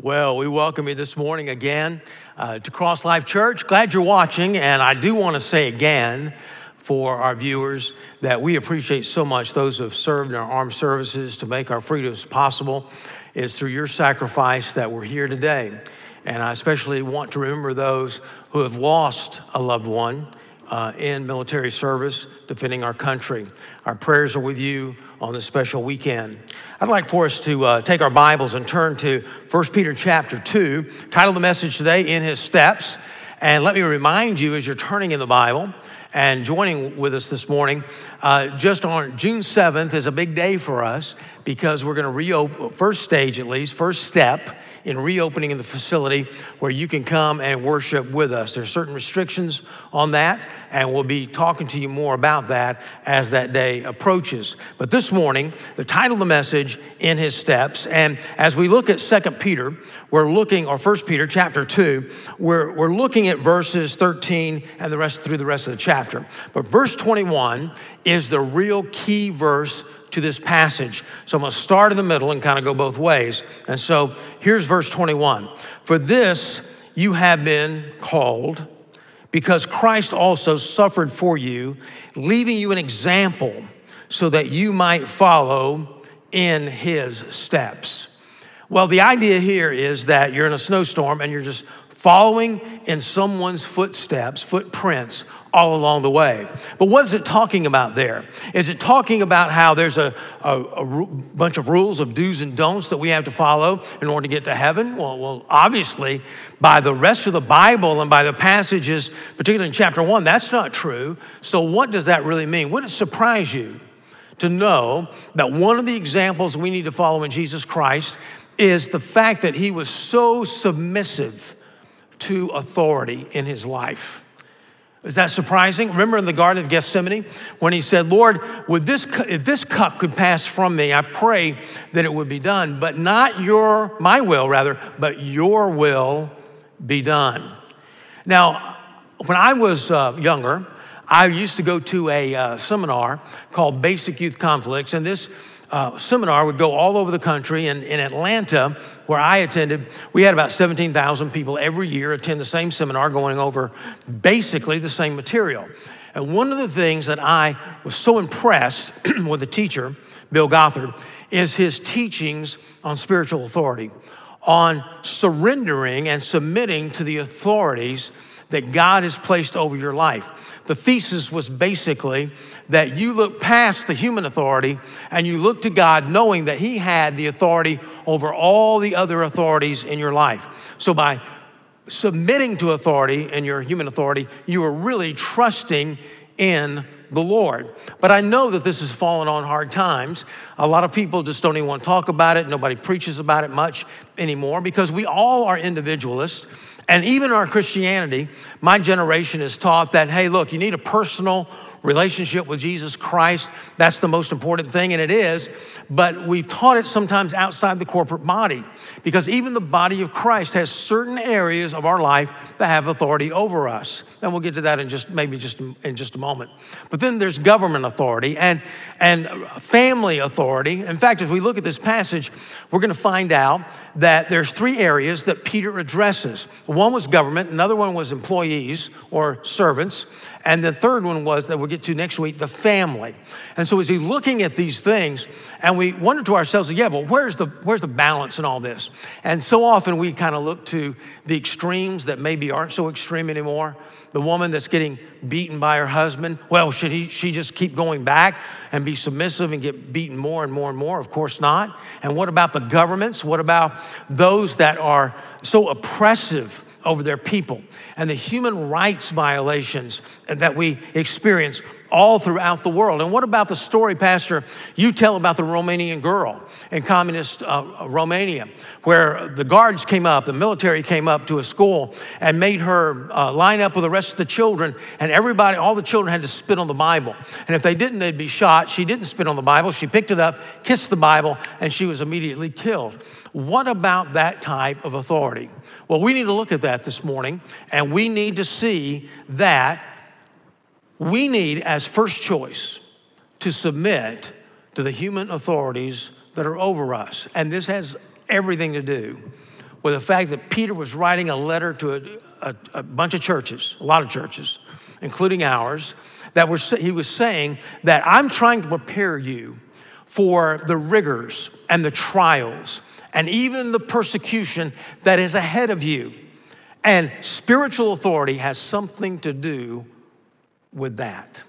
Well, we welcome you this morning again uh, to Cross Life Church. Glad you're watching, and I do want to say again for our viewers that we appreciate so much those who have served in our armed services to make our freedoms possible. It's through your sacrifice that we're here today. And I especially want to remember those who have lost a loved one uh, in military service defending our country. Our prayers are with you on this special weekend. I'd like for us to uh, take our Bibles and turn to 1 Peter chapter 2, title the message today, In His Steps. And let me remind you as you're turning in the Bible and joining with us this morning, uh, just on June 7th is a big day for us because we're going to reopen, first stage at least, first step in reopening the facility where you can come and worship with us. There's certain restrictions on that, and we'll be talking to you more about that as that day approaches. But this morning, the title of the message, In His Steps, and as we look at Second Peter, we're looking, or First Peter chapter 2, we're, we're looking at verses 13 and the rest through the rest of the chapter. But verse 21 is the real key verse to this passage. So I'm going to start in the middle and kind of go both ways. And so here's verse 21 For this you have been called, because Christ also suffered for you, leaving you an example so that you might follow in his steps. Well, the idea here is that you're in a snowstorm and you're just following in someone's footsteps, footprints all along the way. But what is it talking about there? Is it talking about how there's a, a, a, bunch of rules of do's and don'ts that we have to follow in order to get to heaven? Well, well, obviously, by the rest of the Bible and by the passages, particularly in chapter one, that's not true. So, what does that really mean? Would it surprise you to know that one of the examples we need to follow in Jesus Christ is the fact that he was so submissive to authority in his life. Is that surprising? Remember in the Garden of Gethsemane when he said, Lord, would this, if this cup could pass from me, I pray that it would be done, but not your, my will rather, but your will be done. Now, when I was uh, younger, I used to go to a uh, seminar called Basic Youth Conflicts, and this uh, seminar would go all over the country. And in Atlanta, where I attended, we had about 17,000 people every year attend the same seminar going over basically the same material. And one of the things that I was so impressed with the teacher, Bill Gothard, is his teachings on spiritual authority, on surrendering and submitting to the authorities that God has placed over your life. The thesis was basically that you look past the human authority and you look to God knowing that He had the authority over all the other authorities in your life. So by submitting to authority and your human authority, you are really trusting in the Lord. But I know that this has fallen on hard times. A lot of people just don't even want to talk about it. Nobody preaches about it much anymore because we all are individualists. And even our Christianity, my generation is taught that, hey, look, you need a personal relationship with Jesus Christ. That's the most important thing, and it is. But we've taught it sometimes outside the corporate body because even the body of Christ has certain areas of our life that have authority over us. And we'll get to that in just maybe just in just a moment. But then there's government authority and, and family authority. In fact, if we look at this passage, we're going to find out that there's three areas that Peter addresses. One was government, another one was employees or servants, and the third one was that we'll get to next week, the family. And so as he's looking at these things, and we wonder to ourselves, yeah, but where's the where's the balance in all this? And so often we kind of look to the extremes that maybe aren't so extreme anymore. The woman that's getting beaten by her husband, well, should he she just keep going back and be submissive and get beaten more and more and more? Of course not. And what about the governments? What about those that are so oppressive over their people and the human rights violations that we experience all throughout the world. And what about the story, Pastor, you tell about the Romanian girl in communist uh, Romania, where the guards came up, the military came up to a school and made her uh, line up with the rest of the children, and everybody, all the children had to spit on the Bible. And if they didn't, they'd be shot. She didn't spit on the Bible. She picked it up, kissed the Bible, and she was immediately killed. What about that type of authority? Well, we need to look at that this morning, and we need to see that we need, as first choice, to submit to the human authorities that are over us. And this has everything to do with the fact that Peter was writing a letter to a, a, a bunch of churches, a lot of churches, including ours, that were, he was saying that I'm trying to prepare you for the rigors and the trials and even the persecution that is ahead of you. And spiritual authority has something to do with that.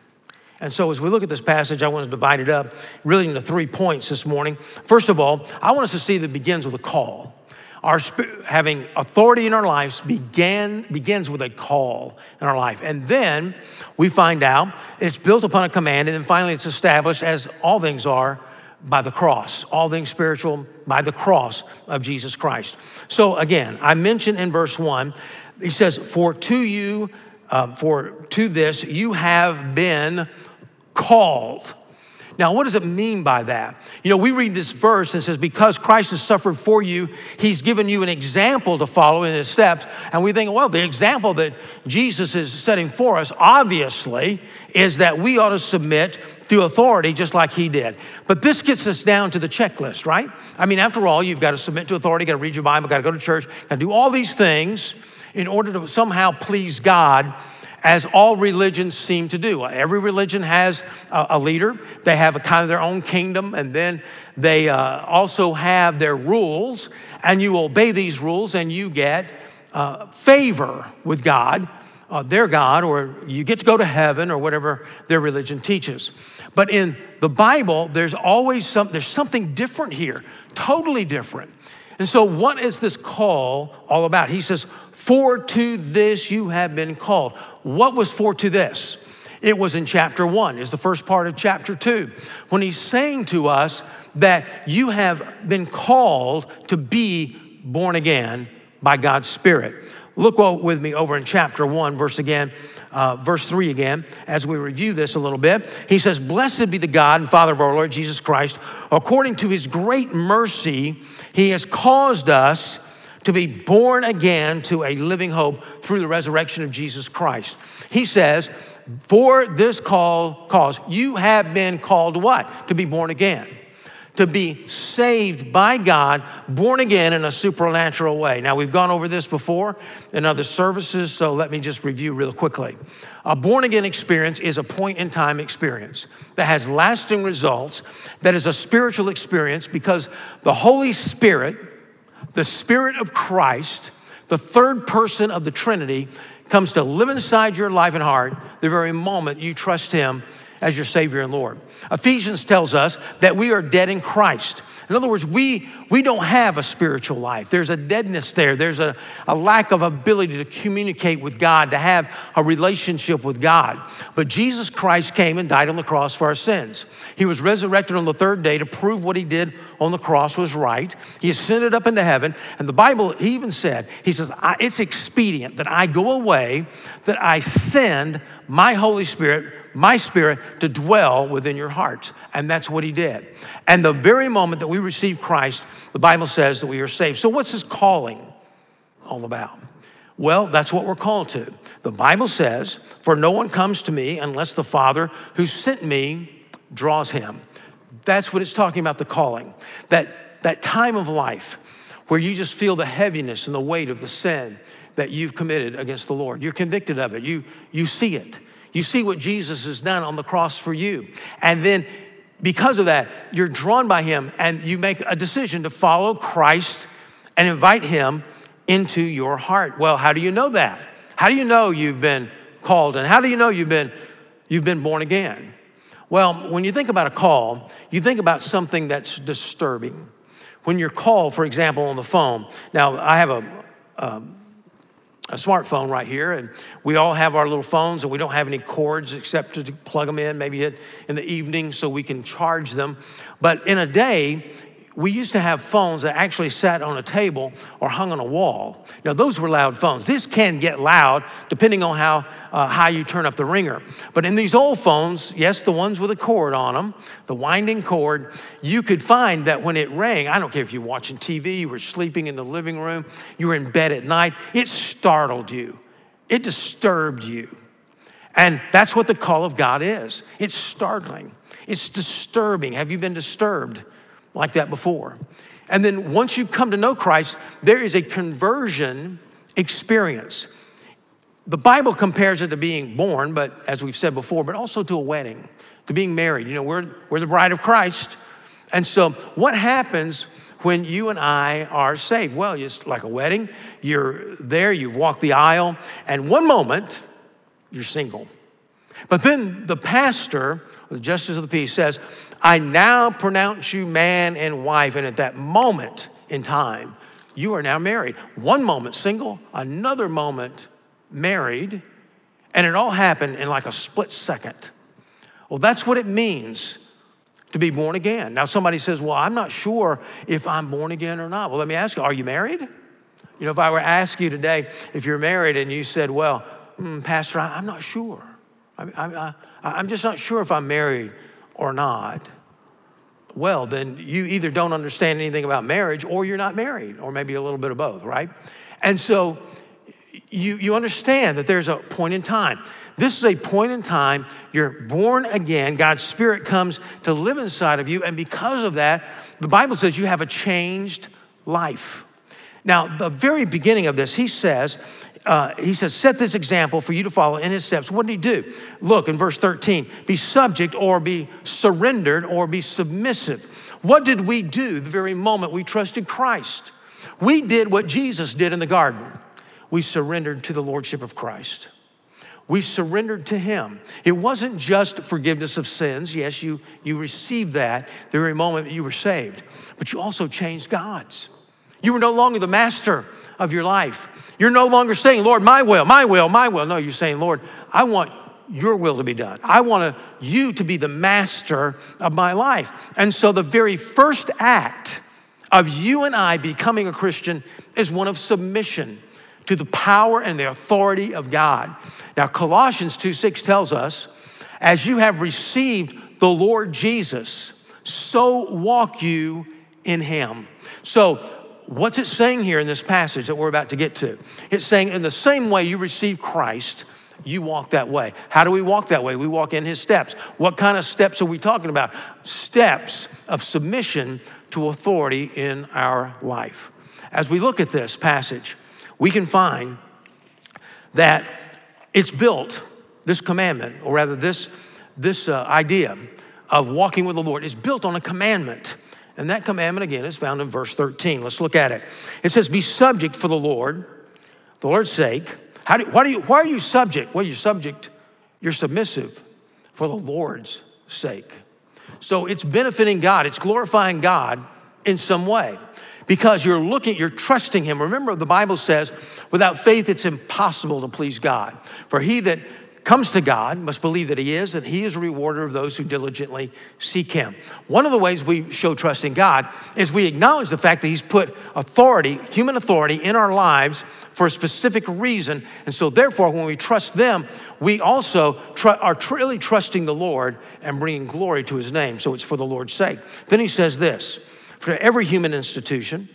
And so, as we look at this passage, I want to divide it up really into three points this morning. First of all, I want us to see that it begins with a call. Our having authority in our lives began, begins with a call in our life. And then we find out it's built upon a command, and then finally it's established, as all things are, by the cross. All things spiritual by the cross of Jesus Christ. So, again, I mentioned in verse one, he says, For to you, um, for to this you have been called. Now, what does it mean by that? You know, we read this verse and it says, Because Christ has suffered for you, he's given you an example to follow in his steps. And we think, well, the example that Jesus is setting for us, obviously, is that we ought to submit to authority just like he did. But this gets us down to the checklist, right? I mean, after all, you've got to submit to authority, got to read your Bible, got to go to church, got to do all these things in order to somehow please God as all religions seem to do. Every religion has a, a leader, they have a kind of their own kingdom, and then they uh, also have their rules, and you obey these rules and you get uh, favor with God, uh, their God, or you get to go to heaven or whatever their religion teaches. But in the Bible, there's always some, there's something different here, totally different. And so, what is this call all about? He says, For to this you have been called. What was for to this? It was in chapter one, is the first part of chapter two, when he's saying to us that you have been called to be born again by God's Spirit. Look with me over in chapter one, verse again, uh, verse three again, as we review this a little bit. He says, Blessed be the God and Father of our Lord Jesus Christ. According to his great mercy, he has caused us to be born again to a living hope through the resurrection of Jesus Christ. He says, for this call cause you have been called what? To be born again. To be saved by God, born again in a supernatural way. Now, we've gone over this before in other services, so let me just review real quickly. A born again experience is a point in time experience that has lasting results, that is a spiritual experience because the Holy Spirit the Spirit of Christ, the third person of the Trinity, comes to live inside your life and heart the very moment you trust Him as your Savior and Lord. Ephesians tells us that we are dead in Christ. In other words, we, we don't have a spiritual life. There's a deadness there. There's a, a lack of ability to communicate with God, to have a relationship with God. But Jesus Christ came and died on the cross for our sins. He was resurrected on the third day to prove what he did on the cross was right. He ascended up into heaven. And the Bible, he even said, he says, it's expedient that I go away, that I send my Holy Spirit my spirit to dwell within your hearts. And that's what he did. And the very moment that we receive Christ, the Bible says that we are saved. So, what's his calling all about? Well, that's what we're called to. The Bible says, For no one comes to me unless the Father who sent me draws him. That's what it's talking about the calling. That, that time of life where you just feel the heaviness and the weight of the sin that you've committed against the Lord. You're convicted of it, you, you see it. You see what Jesus has done on the cross for you. And then because of that, you're drawn by him and you make a decision to follow Christ and invite him into your heart. Well, how do you know that? How do you know you've been called and how do you know you've been you've been born again? Well, when you think about a call, you think about something that's disturbing. When you're called, for example, on the phone. Now, I have a, a a smartphone right here, and we all have our little phones, and we don't have any cords except to plug them in, maybe in the evening so we can charge them. But in a day, we used to have phones that actually sat on a table or hung on a wall. Now, those were loud phones. This can get loud depending on how uh, high you turn up the ringer. But in these old phones, yes, the ones with a cord on them, the winding cord, you could find that when it rang, I don't care if you're watching TV, you were sleeping in the living room, you were in bed at night, it startled you, it disturbed you. And that's what the call of God is it's startling, it's disturbing. Have you been disturbed? Like that before. And then once you come to know Christ, there is a conversion experience. The Bible compares it to being born, but as we've said before, but also to a wedding, to being married. You know, we're, we're the bride of Christ. And so, what happens when you and I are saved? Well, it's like a wedding. You're there, you've walked the aisle, and one moment, you're single. But then the pastor, the justice of the peace, says, I now pronounce you man and wife. And at that moment in time, you are now married. One moment single, another moment married, and it all happened in like a split second. Well, that's what it means to be born again. Now, somebody says, Well, I'm not sure if I'm born again or not. Well, let me ask you, are you married? You know, if I were to ask you today if you're married and you said, Well, mm, Pastor, I'm not sure. I, am just not sure if I'm married or not. Well, then you either don't understand anything about marriage or you're not married, or maybe a little bit of both, right? And so you, you understand that there's a point in time. This is a point in time, you're born again, God's Spirit comes to live inside of you, and because of that, the Bible says you have a changed life. Now, the very beginning of this, he says, uh, he says, set this example for you to follow in his steps. What did he do? Look in verse 13 be subject or be surrendered or be submissive. What did we do the very moment we trusted Christ? We did what Jesus did in the garden. We surrendered to the Lordship of Christ. We surrendered to Him. It wasn't just forgiveness of sins. Yes, you, you received that the very moment that you were saved, but you also changed God's. You were no longer the master of your life. You're no longer saying, Lord, my will, my will, my will. No, you're saying, Lord, I want your will to be done. I want you to be the master of my life. And so the very first act of you and I becoming a Christian is one of submission to the power and the authority of God. Now, Colossians 2 6 tells us, as you have received the Lord Jesus, so walk you in him. So, what's it saying here in this passage that we're about to get to? It's saying, in the same way you receive Christ, you walk that way. How do we walk that way? We walk in his steps. What kind of steps are we talking about? Steps of submission to authority in our life. As we look at this passage, we can find that it's built, this commandment, or rather, this, this uh, idea of walking with the Lord is built on a commandment. And that commandment, again, is found in verse 13. Let's look at it. It says, Be subject for the Lord, the Lord's sake. How do, why, do you, why are you subject? Well, you're subject, you're submissive for the Lord's sake. So it's benefiting God, it's glorifying God in some way because you're looking, you're trusting Him. Remember, the Bible says, without faith, it's impossible to please God. For he that comes to God must believe that He is, and He is a rewarder of those who diligently seek Him. One of the ways we show trust in God is we acknowledge the fact that He's put authority, human authority, in our lives for a specific reason. And so, therefore, when we trust them, we also tr- are truly trusting the Lord and bringing glory to His name. So, it's for the Lord's sake. Then He says this for every human institution,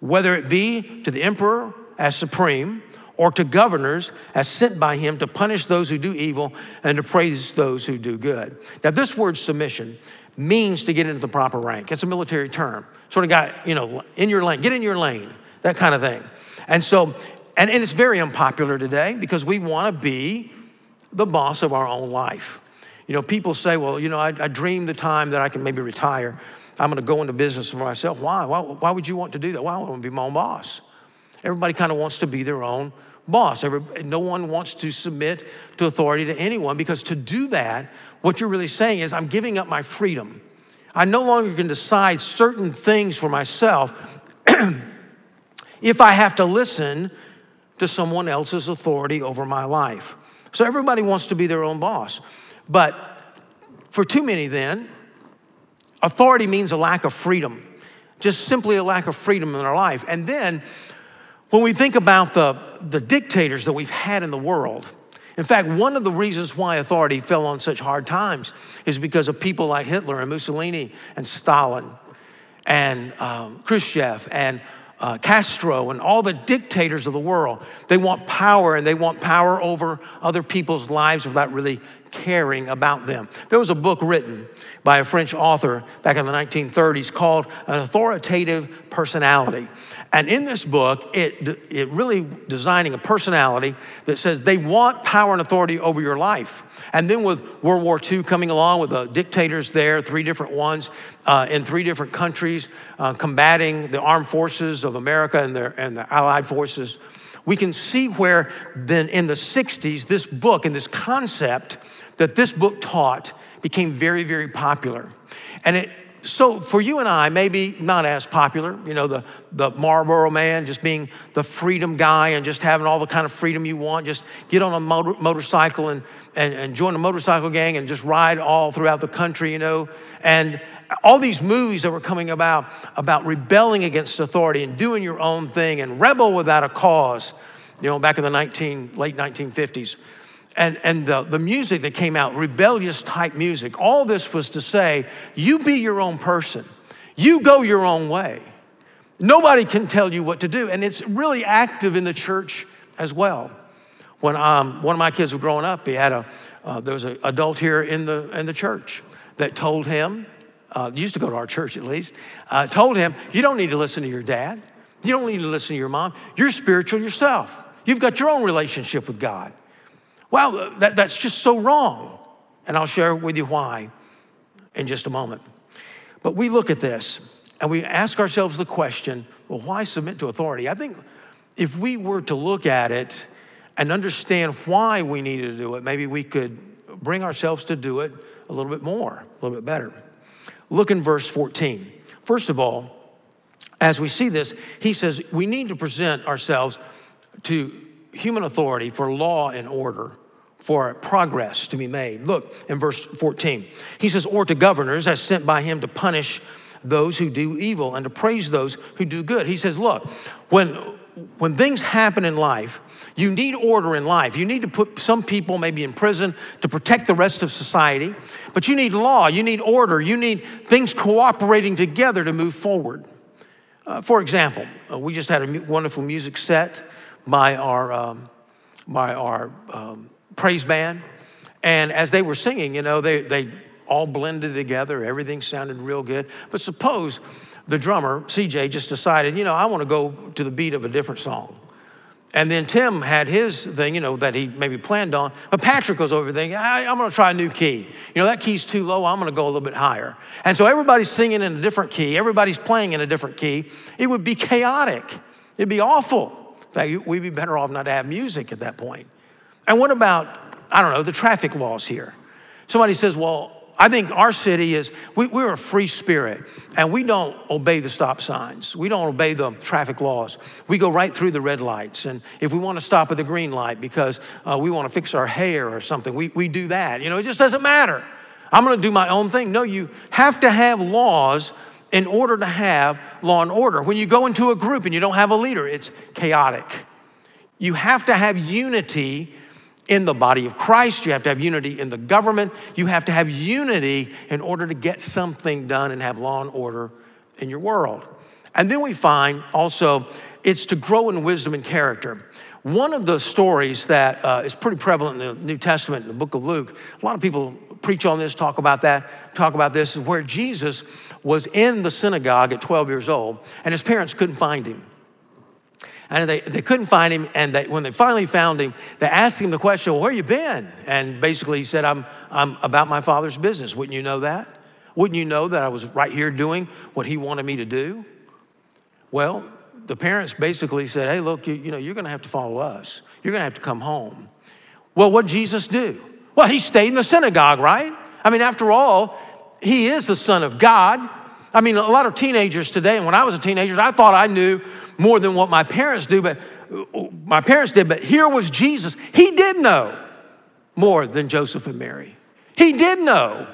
whether it be to the emperor as supreme, or to governors as sent by him to punish those who do evil and to praise those who do good. Now, this word submission means to get into the proper rank. It's a military term. Sort of got, you know, in your lane, get in your lane, that kind of thing. And so, and, and it's very unpopular today because we want to be the boss of our own life. You know, people say, well, you know, I, I dream the time that I can maybe retire. I'm going to go into business for myself. Why? why? Why would you want to do that? Why I want to be my own boss. Everybody kind of wants to be their own boss. No one wants to submit to authority to anyone because to do that, what you're really saying is, I'm giving up my freedom. I no longer can decide certain things for myself if I have to listen to someone else's authority over my life. So everybody wants to be their own boss. But for too many, then, authority means a lack of freedom, just simply a lack of freedom in our life. And then when we think about the, the dictators that we've had in the world, in fact, one of the reasons why authority fell on such hard times is because of people like Hitler and Mussolini and Stalin and um, Khrushchev and uh, Castro and all the dictators of the world. They want power and they want power over other people's lives without really caring about them. There was a book written by a French author back in the 1930s called An Authoritative Personality. And in this book, it, it really designing a personality that says they want power and authority over your life. And then with World War II coming along with the dictators there, three different ones uh, in three different countries, uh, combating the armed forces of America and, their, and the Allied forces, we can see where then in the 60s, this book and this concept that this book taught became very, very popular. And it, so for you and I, maybe not as popular, you know, the, the Marlboro man just being the freedom guy and just having all the kind of freedom you want, just get on a motor, motorcycle and, and, and join a motorcycle gang and just ride all throughout the country, you know. And all these movies that were coming about, about rebelling against authority and doing your own thing and rebel without a cause, you know, back in the 19, late 1950s and, and the, the music that came out, rebellious type music, all this was to say, you be your own person. You go your own way. Nobody can tell you what to do. And it's really active in the church as well. When um, one of my kids was growing up, he had a, uh, there was an adult here in the, in the church that told him, uh, used to go to our church at least, uh, told him, you don't need to listen to your dad. You don't need to listen to your mom. You're spiritual yourself. You've got your own relationship with God. Well, that, that's just so wrong. And I'll share with you why in just a moment. But we look at this and we ask ourselves the question well, why submit to authority? I think if we were to look at it and understand why we needed to do it, maybe we could bring ourselves to do it a little bit more, a little bit better. Look in verse 14. First of all, as we see this, he says we need to present ourselves to human authority for law and order for progress to be made. Look in verse 14. He says, Or to governors as sent by him to punish those who do evil and to praise those who do good. He says, Look, when, when things happen in life, you need order in life. You need to put some people maybe in prison to protect the rest of society, but you need law, you need order, you need things cooperating together to move forward. Uh, for example, uh, we just had a wonderful music set by our, um, by our um, praise band. And as they were singing, you know, they, they all blended together. Everything sounded real good. But suppose the drummer, CJ, just decided, you know, I want to go to the beat of a different song. And then Tim had his thing, you know, that he maybe planned on. But Patrick goes over there thinking, I'm going to try a new key. You know, that key's too low. I'm going to go a little bit higher. And so everybody's singing in a different key. Everybody's playing in a different key. It would be chaotic. It'd be awful. In fact, we'd be better off not to have music at that point. And what about, I don't know, the traffic laws here? Somebody says, well, I think our city is, we, are a free spirit and we don't obey the stop signs. We don't obey the traffic laws. We go right through the red lights. And if we want to stop at the green light because uh, we want to fix our hair or something, we, we do that. You know, it just doesn't matter. I'm going to do my own thing. No, you have to have laws in order to have law and order. When you go into a group and you don't have a leader, it's chaotic. You have to have unity in the body of Christ. You have to have unity in the government. You have to have unity in order to get something done and have law and order in your world. And then we find also it's to grow in wisdom and character. One of the stories that uh, is pretty prevalent in the New Testament, in the book of Luke, a lot of people preach on this, talk about that, talk about this, is where Jesus was in the synagogue at 12 years old, and his parents couldn't find him. And they, they couldn't find him. And they, when they finally found him, they asked him the question, Where you been? And basically, he said, I'm, I'm about my father's business. Wouldn't you know that? Wouldn't you know that I was right here doing what he wanted me to do? Well, the parents basically said, Hey, look, you, you know, you're going to have to follow us. You're going to have to come home. Well, what Jesus do? Well, he stayed in the synagogue, right? I mean, after all, he is the Son of God. I mean, a lot of teenagers today, and when I was a teenager, I thought I knew more than what my parents do, but my parents did. But here was Jesus. He did know more than Joseph and Mary. He did know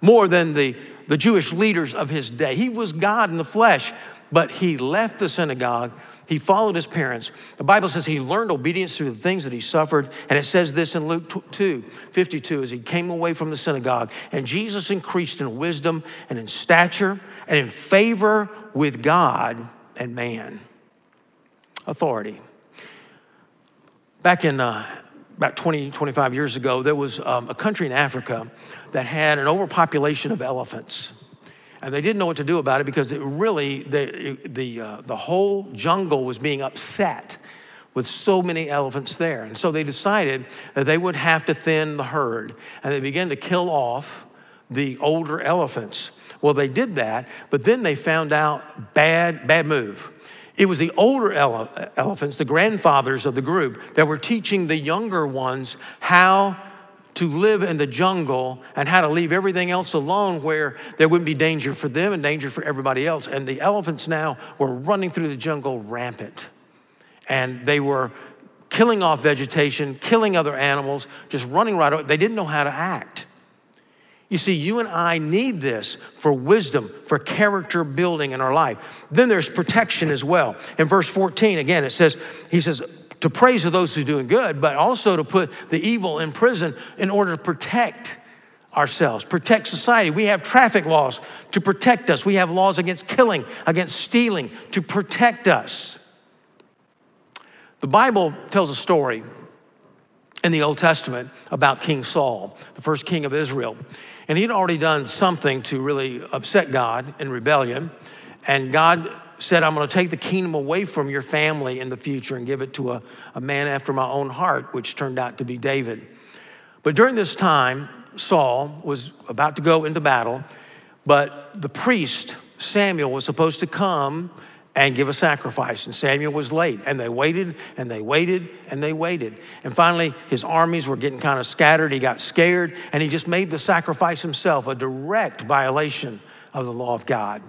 more than the, the Jewish leaders of his day. He was God in the flesh, but he left the synagogue. He followed his parents. The Bible says he learned obedience through the things that he suffered. And it says this in Luke 2 52 as he came away from the synagogue. And Jesus increased in wisdom and in stature and in favor with God and man. Authority. Back in uh, about 20, 25 years ago, there was um, a country in Africa that had an overpopulation of elephants. And they didn't know what to do about it because it really, the, the, uh, the whole jungle was being upset with so many elephants there. And so they decided that they would have to thin the herd. And they began to kill off the older elephants. Well, they did that, but then they found out bad, bad move. It was the older ele- elephants, the grandfathers of the group, that were teaching the younger ones how to live in the jungle and how to leave everything else alone where there wouldn't be danger for them and danger for everybody else. And the elephants now were running through the jungle rampant. And they were killing off vegetation, killing other animals, just running right. They didn't know how to act. You see, you and I need this for wisdom, for character building in our life. Then there's protection as well. In verse 14, again, it says, He says, to praise of those who are doing good, but also to put the evil in prison in order to protect ourselves, protect society. We have traffic laws to protect us. We have laws against killing, against stealing, to protect us. The Bible tells a story in the Old Testament about King Saul, the first king of Israel. And he'd already done something to really upset God in rebellion. And God said, I'm going to take the kingdom away from your family in the future and give it to a, a man after my own heart, which turned out to be David. But during this time, Saul was about to go into battle, but the priest, Samuel, was supposed to come and give a sacrifice. And Samuel was late. And they waited and they waited and they waited. And finally, his armies were getting kind of scattered. He got scared and he just made the sacrifice himself, a direct violation of the law of God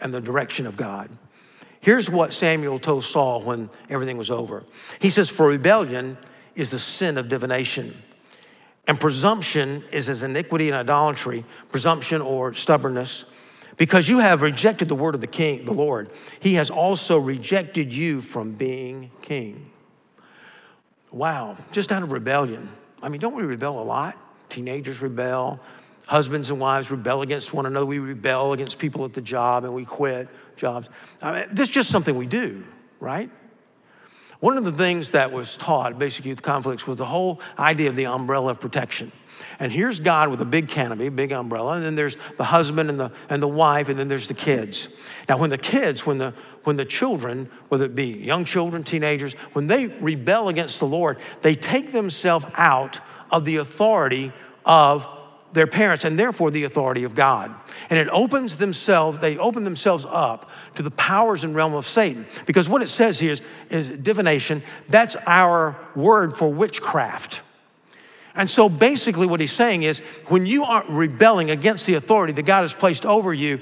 and the direction of God. Here's what Samuel told Saul when everything was over. He says, For rebellion is the sin of divination. And presumption is as iniquity and idolatry, presumption or stubbornness. Because you have rejected the word of the king, the Lord, he has also rejected you from being king. Wow, just out of rebellion. I mean, don't we rebel a lot? Teenagers rebel, husbands and wives rebel against one another. We rebel against people at the job and we quit jobs. I mean, this is just something we do, right? One of the things that was taught, basic youth conflicts, was the whole idea of the umbrella of protection. And here's God with a big canopy, big umbrella, and then there's the husband and the, and the wife, and then there's the kids. Now, when the kids, when the, when the children, whether it be young children, teenagers, when they rebel against the Lord, they take themselves out of the authority of their parents and therefore the authority of God. And it opens themselves, they open themselves up to the powers and realm of Satan. Because what it says here is, is divination, that's our word for witchcraft. And so basically, what he's saying is when you are rebelling against the authority that God has placed over you,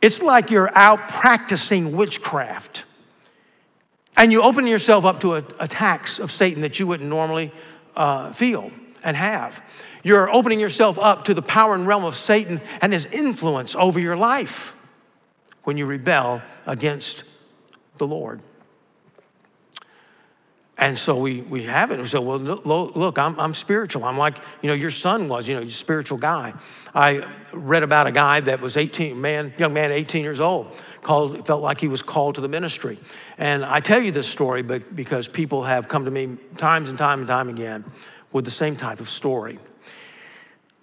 it's like you're out practicing witchcraft. And you open yourself up to attacks of Satan that you wouldn't normally uh, feel and have. You're opening yourself up to the power and realm of Satan and his influence over your life when you rebel against the Lord. And so we, we have it. We said, well, look, I'm, I'm spiritual. I'm like, you know, your son was, you know, you're a spiritual guy. I read about a guy that was 18, man, young man, 18 years old, called, felt like he was called to the ministry. And I tell you this story but because people have come to me times and time and time again with the same type of story.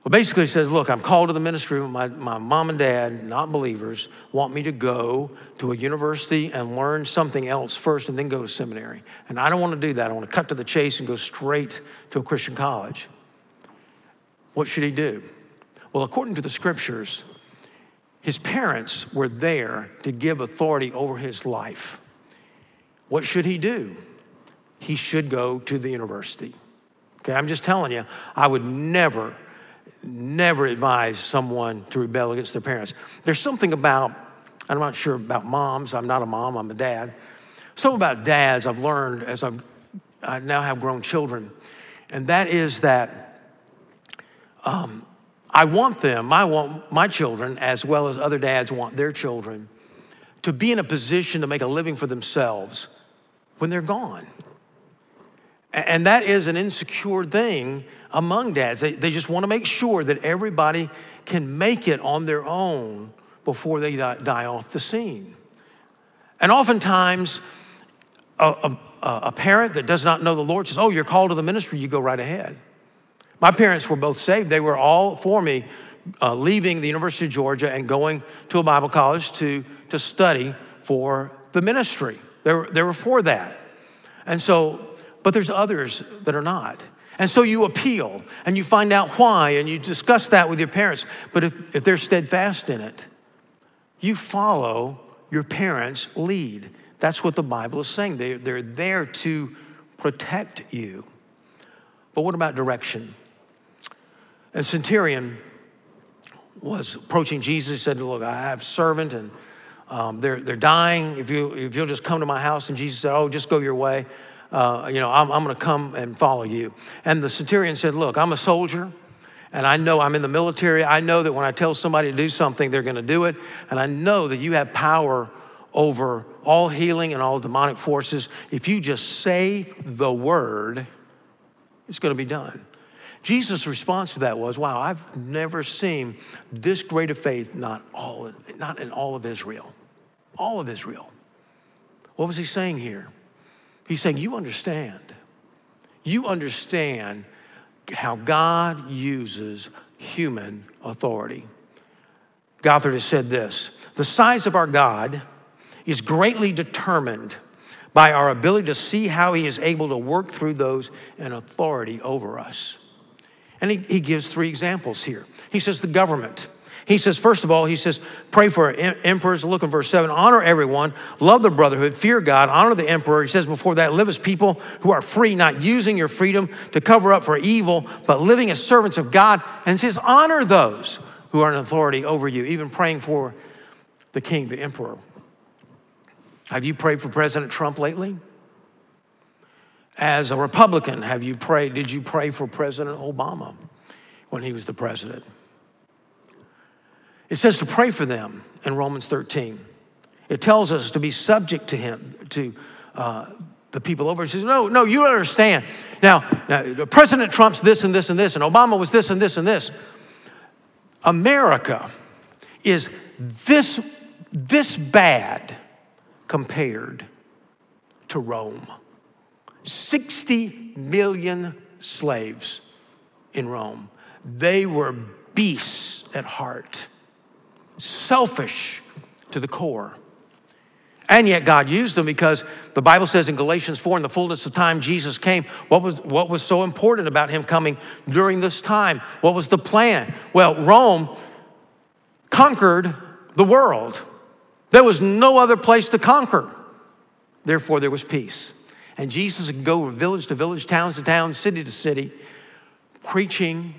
Well, basically, he says, Look, I'm called to the ministry. But my, my mom and dad, not believers, want me to go to a university and learn something else first and then go to seminary. And I don't want to do that. I want to cut to the chase and go straight to a Christian college. What should he do? Well, according to the scriptures, his parents were there to give authority over his life. What should he do? He should go to the university. Okay, I'm just telling you, I would never never advise someone to rebel against their parents. There's something about, I'm not sure about moms, I'm not a mom, I'm a dad. Something about dads I've learned as I've, I now have grown children, and that is that um, I want them, I want my children, as well as other dads want their children, to be in a position to make a living for themselves when they're gone. And that is an insecure thing among dads. They, they just want to make sure that everybody can make it on their own before they die, die off the scene. And oftentimes, a, a, a parent that does not know the Lord says, Oh, you're called to the ministry, you go right ahead. My parents were both saved. They were all for me uh, leaving the University of Georgia and going to a Bible college to, to study for the ministry. They were, they were for that. And so, but there's others that are not. And so you appeal and you find out why and you discuss that with your parents. But if, if they're steadfast in it, you follow your parents' lead. That's what the Bible is saying. They, they're there to protect you. But what about direction? A centurion was approaching Jesus. Said, Look, I have a servant and um, they're, they're dying. If, you, if you'll just come to my house. And Jesus said, Oh, just go your way. Uh, you know, I'm, I'm going to come and follow you. And the centurion said, Look, I'm a soldier. And I know I'm in the military. I know that when I tell somebody to do something, they're going to do it. And I know that you have power over all healing and all demonic forces. If you just say the word, it's going to be done. Jesus' response to that was, Wow, I've never seen this great of faith, not, all, not in all of Israel. All of Israel. What was he saying here? He's saying, You understand. You understand how God uses human authority. Gothard has said this The size of our God is greatly determined by our ability to see how he is able to work through those in authority over us. And he, he gives three examples here. He says, The government. He says, first of all, he says, pray for emperors. Look in verse 7. Honor everyone, love the brotherhood, fear God, honor the emperor. He says before that, live as people who are free, not using your freedom to cover up for evil, but living as servants of God. And he says, honor those who are in authority over you, even praying for the king, the emperor. Have you prayed for President Trump lately? As a Republican, have you prayed? Did you pray for President Obama when he was the president? It says to pray for them in Romans 13. It tells us to be subject to him, to uh, the people over. It says, no, no, you understand. Now, now, President Trump's this and this and this, and Obama was this and this and this. America is this, this bad compared to Rome. 60 million slaves in Rome. They were beasts at heart selfish to the core. And yet God used them because the Bible says in Galatians 4, in the fullness of time, Jesus came. What was, what was so important about him coming during this time? What was the plan? Well, Rome conquered the world. There was no other place to conquer. Therefore, there was peace. And Jesus would go from village to village, towns to town, city to city, preaching,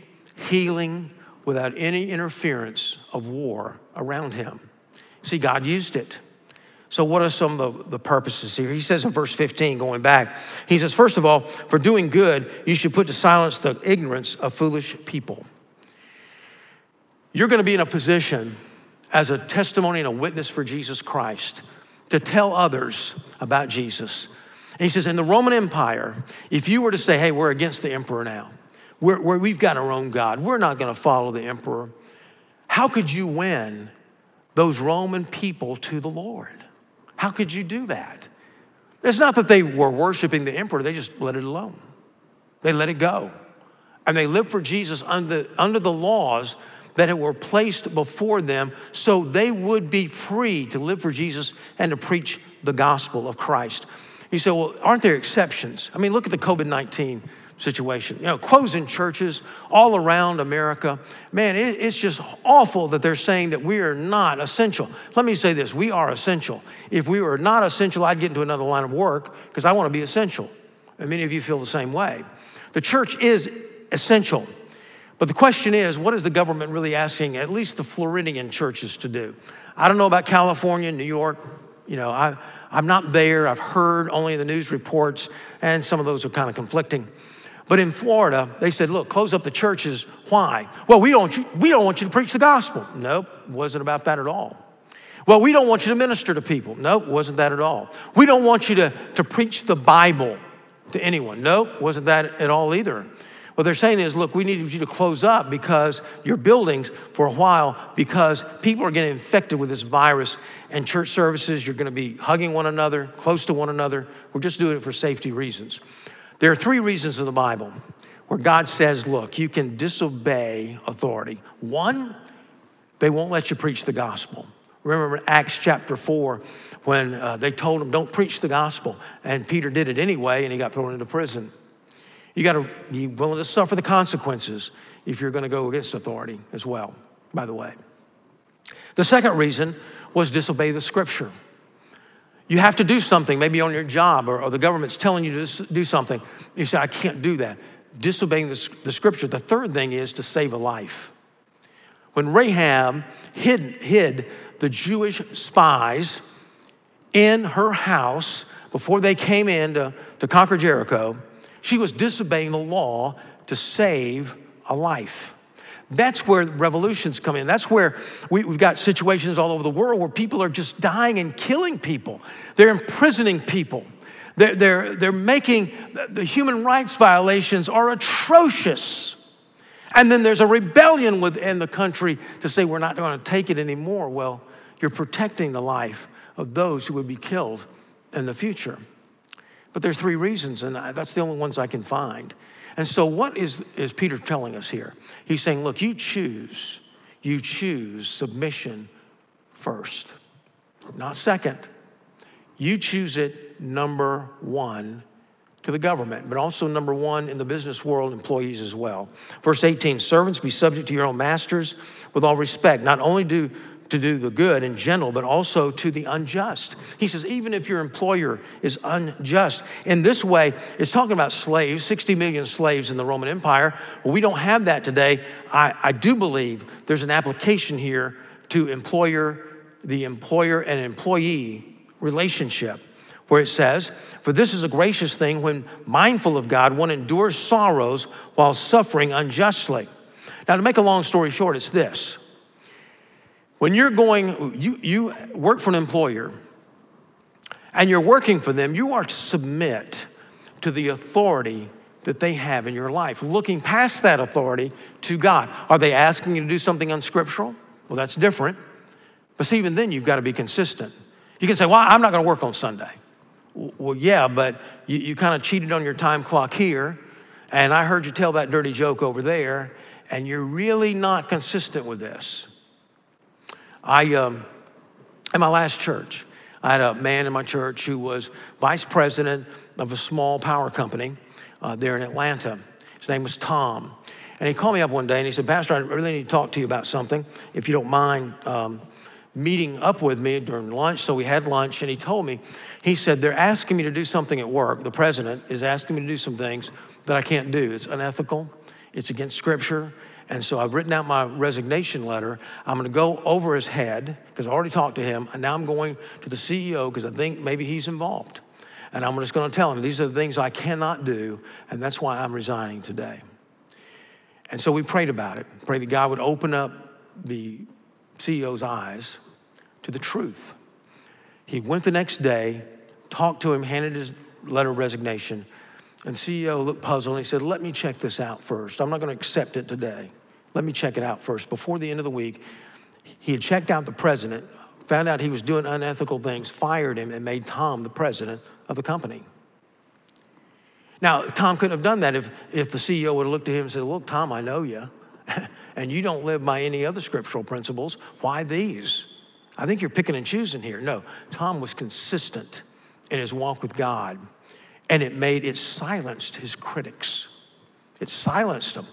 healing, without any interference of war around him. See, God used it. So, what are some of the, the, purposes here? He says in verse 15, going back, he says, First of all, for doing good, you should put to silence the ignorance of foolish people. You're going to be in a position as a testimony and a witness for Jesus Christ to tell others about Jesus. And he says, In the Roman Empire, if you were to say, Hey, we're against the emperor now, we're, we have got our own God. We're not going to follow the emperor. How could you win those Roman people to the Lord? How could you do that? It's not that they were worshiping the emperor, they just let it alone. They let it go. And they lived for Jesus under, under the laws that were placed before them so they would be free to live for Jesus and to preach the gospel of Christ. You say, well, aren't there exceptions? I mean, look at the COVID 19 situation. You know, closing churches all around America. Man, it, it's just awful that they're saying that we are not essential. Let me say this we are essential. If we were not essential, I'd get into another line of work because I want to be essential. And many of you feel the same way. The church is essential. But the question is, what is the government really asking at least the Floridian churches to do? I don't know about California, New York. You know, I, I'm not there. I've heard only the news reports, and some of those are kind of conflicting. But in Florida, they said, look, close up the churches. Why? Well, we don't, we don't want you to preach the gospel. Nope, wasn't about that at all. Well, we don't want you to minister to people. Nope, wasn't that at all. We don't want you to, to preach the Bible to anyone. Nope, wasn't that at all either. What they're saying is, look, we need you to close up because your buildings for a while because people are getting infected with this virus and church services, you're going to be hugging one another, close to one another. We're just doing it for safety reasons. There are three reasons in the Bible where God says, look, you can disobey authority. One, they won't let you preach the gospel. Remember Acts chapter 4 when uh, they told him, don't preach the gospel. And Peter did it anyway and he got thrown into prison. You got to be willing to suffer the consequences if you're going to go against authority as well, by the way. The second reason was disobey the scripture. You have to do something, maybe on your job, or, or the government's telling you to do something. You say, I can't do that. Disobeying the, the scripture. The third thing is to save a life. When Rahab hid, hid the Jewish spies in her house before they came in to, to conquer Jericho, she was disobeying the law to save a life. That's where revolutions come in. That's where we, have got situations all over the world where people are just dying and killing people. They're imprisoning people. They're, they're, they're making the human rights violations are atrocious. And then there's a rebellion within the country to say we're not going to take it anymore. Well, you're protecting the life of those who would be killed in the future. But there's three reasons, and that's the only ones I can find. And so, what is, is Peter telling us here? He's saying, look, you choose, you choose submission first, not second. You choose it number one to the government, but also number one in the business world, employees as well. Verse 18 Servants, be subject to your own masters with all respect. Not only do to do the good and gentle, but also to the unjust. He says, even if your employer is unjust. In this way, it's talking about slaves, 60 million slaves in the Roman Empire. Well, we don't have that today. I, I do believe there's an application here to employer, the employer and employee relationship, where it says, For this is a gracious thing when mindful of God, one endures sorrows while suffering unjustly. Now, to make a long story short, it's this when you're going, you, you work for an employer and you're working for them, you are to submit to the authority that they have in your life, looking past that authority to God. Are they asking you to do something unscriptural? Well, that's different. But see, even then, you've got to be consistent. You can say, Well, I'm not going to work on Sunday. Well, yeah, but you, you kind of cheated on your time clock here, and I heard you tell that dirty joke over there, and you're really not consistent with this. I, um, in my last church, I had a man in my church who was vice president of a small power company uh, there in Atlanta. His name was Tom. And he called me up one day and he said, Pastor, I really need to talk to you about something, if you don't mind um, meeting up with me during lunch. So we had lunch and he told me, he said, They're asking me to do something at work. The president is asking me to do some things that I can't do. It's unethical, it's against scripture, and so I've written out my resignation letter. I'm going to go over his head because I already talked to him. And now I'm going to the CEO because I think maybe he's involved. And I'm just going to tell him these are the things I cannot do. And that's why I'm resigning today. And so we prayed about it. Pray that God would open up the CEO's eyes to the truth. He went the next day, talked to him, handed his letter of resignation, and CEO looked puzzled and he said, Let me check this out first. I'm not going to accept it today. Let me check it out first. Before the end of the week, he had checked out the president, found out he was doing unethical things, fired him, and made Tom the president of the company. Now, Tom couldn't have done that if, if the CEO would have looked at him and said, Look, Tom, I know you, and you don't live by any other scriptural principles. Why these? I think you're picking and choosing here. No, Tom was consistent in his walk with God and it made it silenced his critics. It silenced them.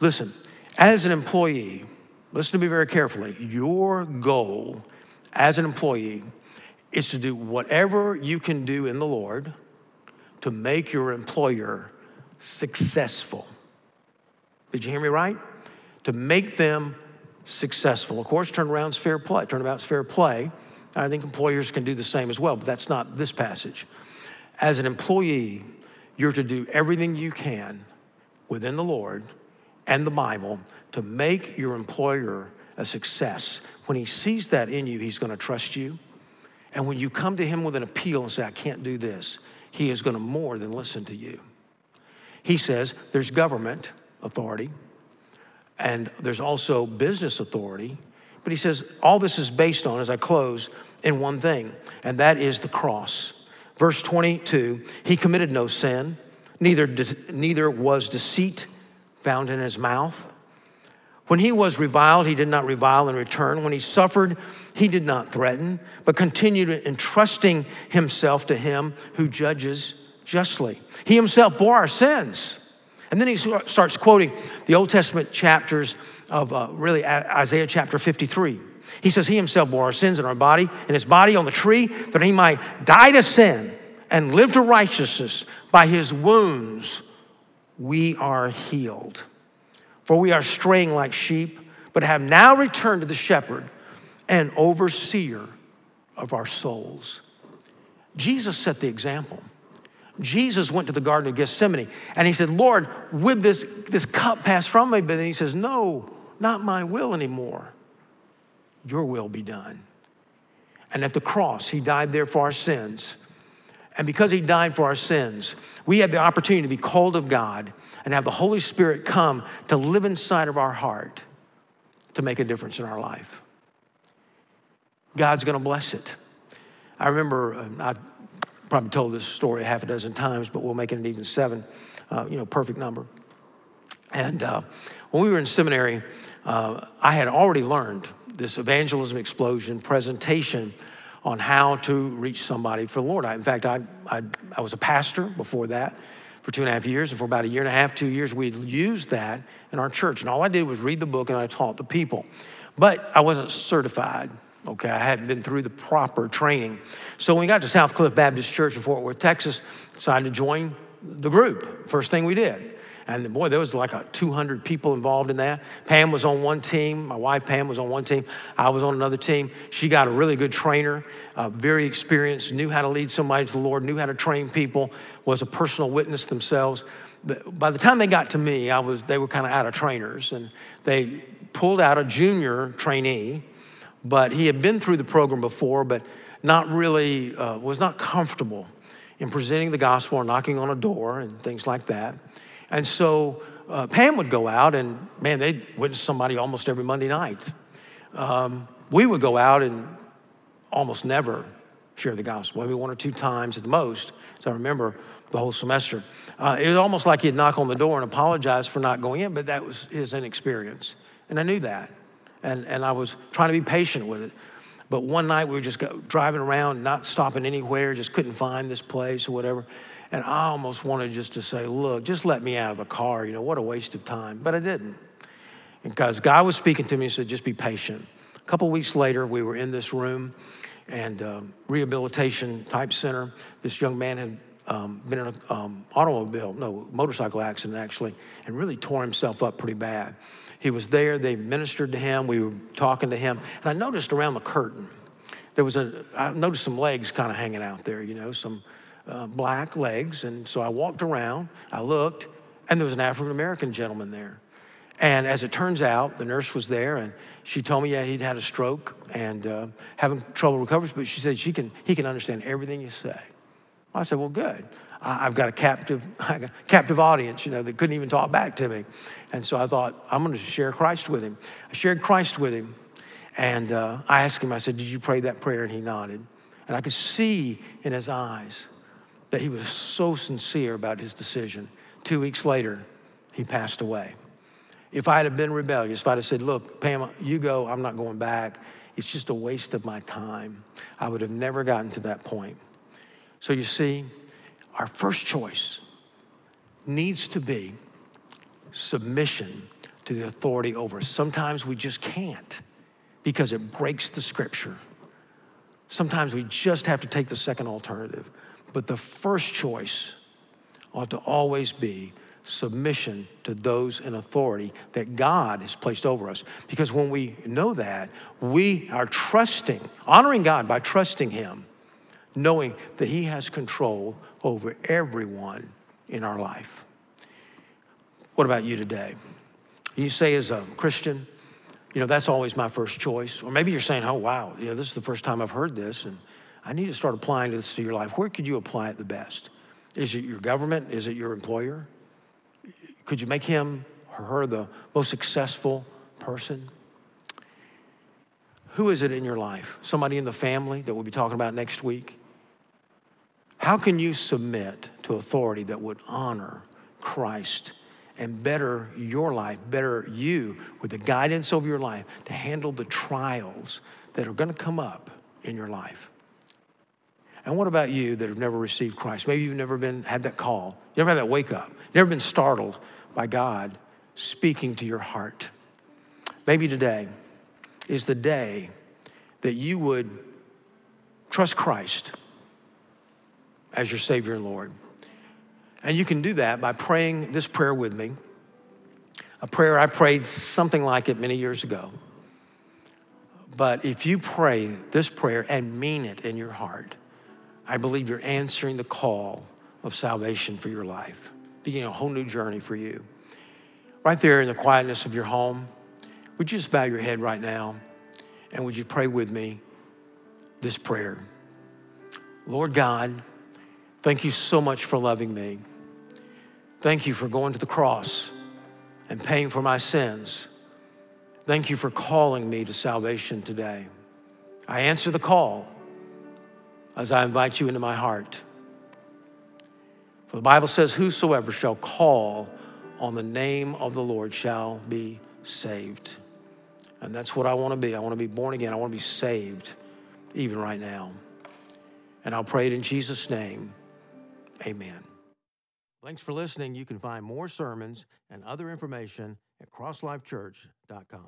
Listen, as an employee, listen to me very carefully. Your goal as an employee is to do whatever you can do in the Lord to make your employer successful. Did you hear me right? To make them successful. Of course, turnaround's fair play. Turnabout's fair play. I think employers can do the same as well, but that's not this passage. As an employee, you're to do everything you can within the Lord and the Bible to make your employer a success. When he sees that in you, he's going to trust you. And when you come to him with an appeal and say, I can't do this, he is going to more than listen to you. He says there's government authority and there's also business authority. But he says all this is based on, as I close, in one thing, and that is the cross. Verse 22 He committed no sin, neither, neither was deceit found in his mouth. When he was reviled, he did not revile in return. When he suffered, he did not threaten, but continued entrusting himself to him who judges justly. He himself bore our sins. And then he starts quoting the Old Testament chapters of uh, really Isaiah chapter 53. He says, He himself bore our sins in our body, in his body on the tree, that he might die to sin and live to righteousness. By his wounds, we are healed. For we are straying like sheep, but have now returned to the shepherd and overseer of our souls. Jesus set the example. Jesus went to the Garden of Gethsemane and he said, Lord, would this, this cup pass from me? But then he says, No, not my will anymore. Your will be done. And at the cross, he died there for our sins. And because he died for our sins, we have the opportunity to be called of God and have the Holy Spirit come to live inside of our heart to make a difference in our life. God's going to bless it. I remember, uh, I probably told this story half a dozen times, but we'll make it an even seven, uh, you know, perfect number. And uh, when we were in seminary, uh, I had already learned this evangelism explosion presentation on how to reach somebody for the Lord. I, in fact, I, I, I, was a pastor before that for two and a half years, and for about a year and a half, two years, we used that in our church. And all I did was read the book and I taught the people. But I wasn't certified, okay? I hadn't been through the proper training. So when we got to South Cliff Baptist Church in Fort Worth, Texas, decided to join the group. First thing we did. And boy, there was like a 200 people involved in that. Pam was on one team. My wife Pam was on one team. I was on another team. She got a really good trainer, uh, very experienced, knew how to lead somebody to the Lord, knew how to train people, was a personal witness themselves. But by the time they got to me, I was, they were kind of out of trainers. And they pulled out a junior trainee, but he had been through the program before, but not really, uh, was not comfortable in presenting the gospel or knocking on a door and things like that. And so uh, Pam would go out, and man, they'd witness somebody almost every Monday night. Um, we would go out and almost never share the gospel, maybe one or two times at the most. So I remember the whole semester. Uh, it was almost like he'd knock on the door and apologize for not going in, but that was his inexperience. And I knew that. And, and I was trying to be patient with it. But one night we were just driving around, not stopping anywhere, just couldn't find this place or whatever. And I almost wanted just to say, look, just let me out of the car. You know, what a waste of time. But I didn't. Because God was speaking to me and said, just be patient. A couple weeks later, we were in this room and um, rehabilitation type center. This young man had um, been in an um, automobile, no, motorcycle accident actually, and really tore himself up pretty bad. He was there, they ministered to him, we were talking to him, and I noticed around the curtain, there was a, I noticed some legs kind of hanging out there, you know, some uh, black legs. And so I walked around, I looked, and there was an African American gentleman there. And as it turns out, the nurse was there, and she told me, yeah, he'd had a stroke and uh, having trouble recovering, but she said she can, he can understand everything you say. I said, well, good. I've got a captive, captive audience, you know, that couldn't even talk back to me. And so I thought, I'm going to share Christ with him. I shared Christ with him, and uh, I asked him, I said, did you pray that prayer? And he nodded. And I could see in his eyes that he was so sincere about his decision. Two weeks later, he passed away. If I had been rebellious, if I'd have said, Look, Pam, you go, I'm not going back, it's just a waste of my time, I would have never gotten to that point. So you see, our first choice needs to be submission to the authority over us. Sometimes we just can't because it breaks the scripture. Sometimes we just have to take the second alternative. But the first choice ought to always be submission to those in authority that God has placed over us. Because when we know that, we are trusting, honoring God by trusting Him, knowing that He has control over everyone in our life. What about you today? You say, as a Christian, you know, that's always my first choice. Or maybe you're saying, oh, wow, you know, this is the first time I've heard this. And I need to start applying this to your life. Where could you apply it the best? Is it your government? Is it your employer? Could you make him or her the most successful person? Who is it in your life? Somebody in the family that we'll be talking about next week? How can you submit to authority that would honor Christ and better your life, better you with the guidance of your life to handle the trials that are going to come up in your life? And what about you that have never received Christ? Maybe you've never been had that call. You never had that wake up. You never been startled by God speaking to your heart. Maybe today is the day that you would trust Christ as your Savior and Lord. And you can do that by praying this prayer with me. A prayer I prayed something like it many years ago. But if you pray this prayer and mean it in your heart, I believe you're answering the call of salvation for your life, beginning a whole new journey for you. Right there in the quietness of your home, would you just bow your head right now and would you pray with me this prayer? Lord God, thank you so much for loving me. Thank you for going to the cross and paying for my sins. Thank you for calling me to salvation today. I answer the call as I invite you into my heart. For the Bible says, Whosoever shall call on the name of the Lord shall be saved. And that's what I want to be. I want to be born again. I want to be saved even right now. And I'll pray it in Jesus' name. Amen. Thanks for listening. You can find more sermons and other information at crosslifechurch.com.